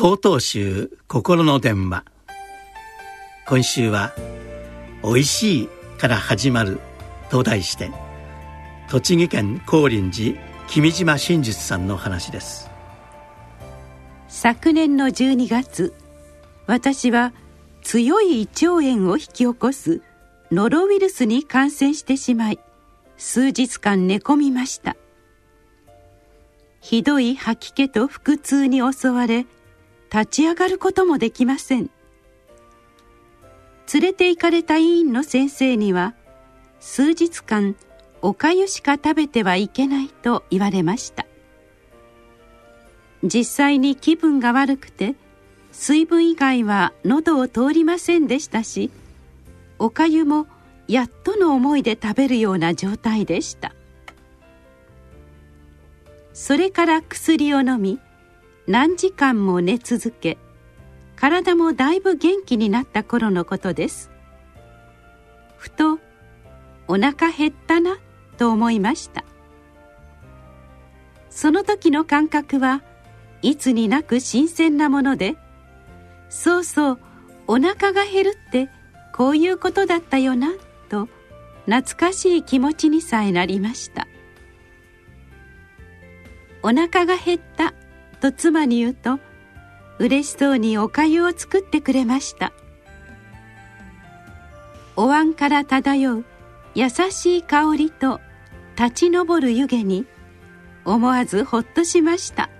曹洞宗心の電話。今週は「おいしい」から始まると題して栃木県高林寺君島真実さんの話です。昨年の12月私は強い胃腸炎を引き起こすノロウイルスに感染してしまい数日間寝込みました。ひどい吐き気と腹痛に襲われ立ち上がることもできません。連れて行かれた委員の先生には数日間おかゆしか食べてはいけないと言われました。実際に気分が悪くて水分以外は喉を通りませんでしたしおかゆもやっとの思いで食べるような状態でした。それから薬を飲み何時間も寝続け体もだいぶ元気になった頃のことです。ふとお腹減ったなと思いました。その時の感覚はいつになく新鮮なものでそうそうお腹が減るってこういうことだったよなと懐かしい気持ちにさえなりました。お腹が減ったと妻に言うと嬉しそうにおかゆを作ってくれました。お椀から漂う優しい香りと立ち上る湯気に思わずほっとしました。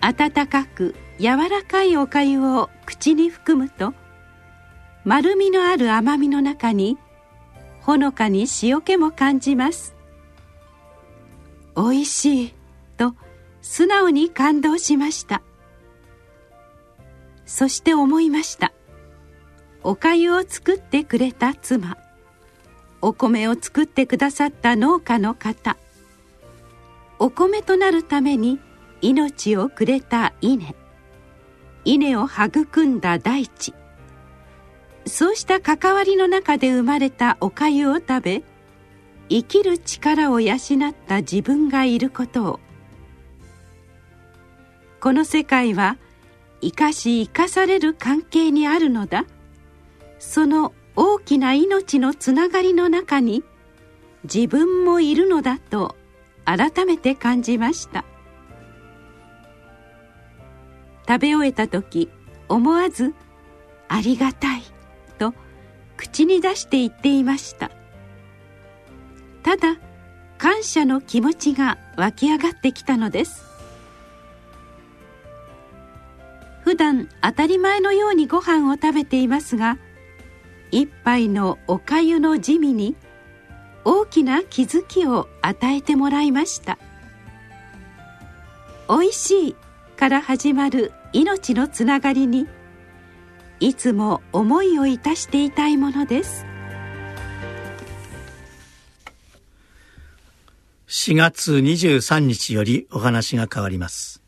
温かく柔らかいおかゆを口に含むと丸みのある甘みの中にほのかに塩気も感じます。おいしいと素直に感動しました。そして思いました。おかゆを作ってくれた妻。お米を作ってくださった農家の方。お米となるために命をくれた稲。稲を育んだ大地。そうした関わりの中で生まれたおかゆを食べ生きる力を養った自分がいることをこの世界は生かし生かされる関係にあるのだ。その大きな命のつながりの中に自分もいるのだと改めて感じました。食べ終えた時思わず「ありがたい」と口に出して言っていました。ただ感謝の気持ちが湧き上がってきたのです。普段当たり前のようにご飯を食べていますが一杯のおかゆの地味に大きな気づきを与えてもらいました「おいしい」から始まる命のつながりにいつも思いをいたしていたいものです。4月23日よりお話が変わります。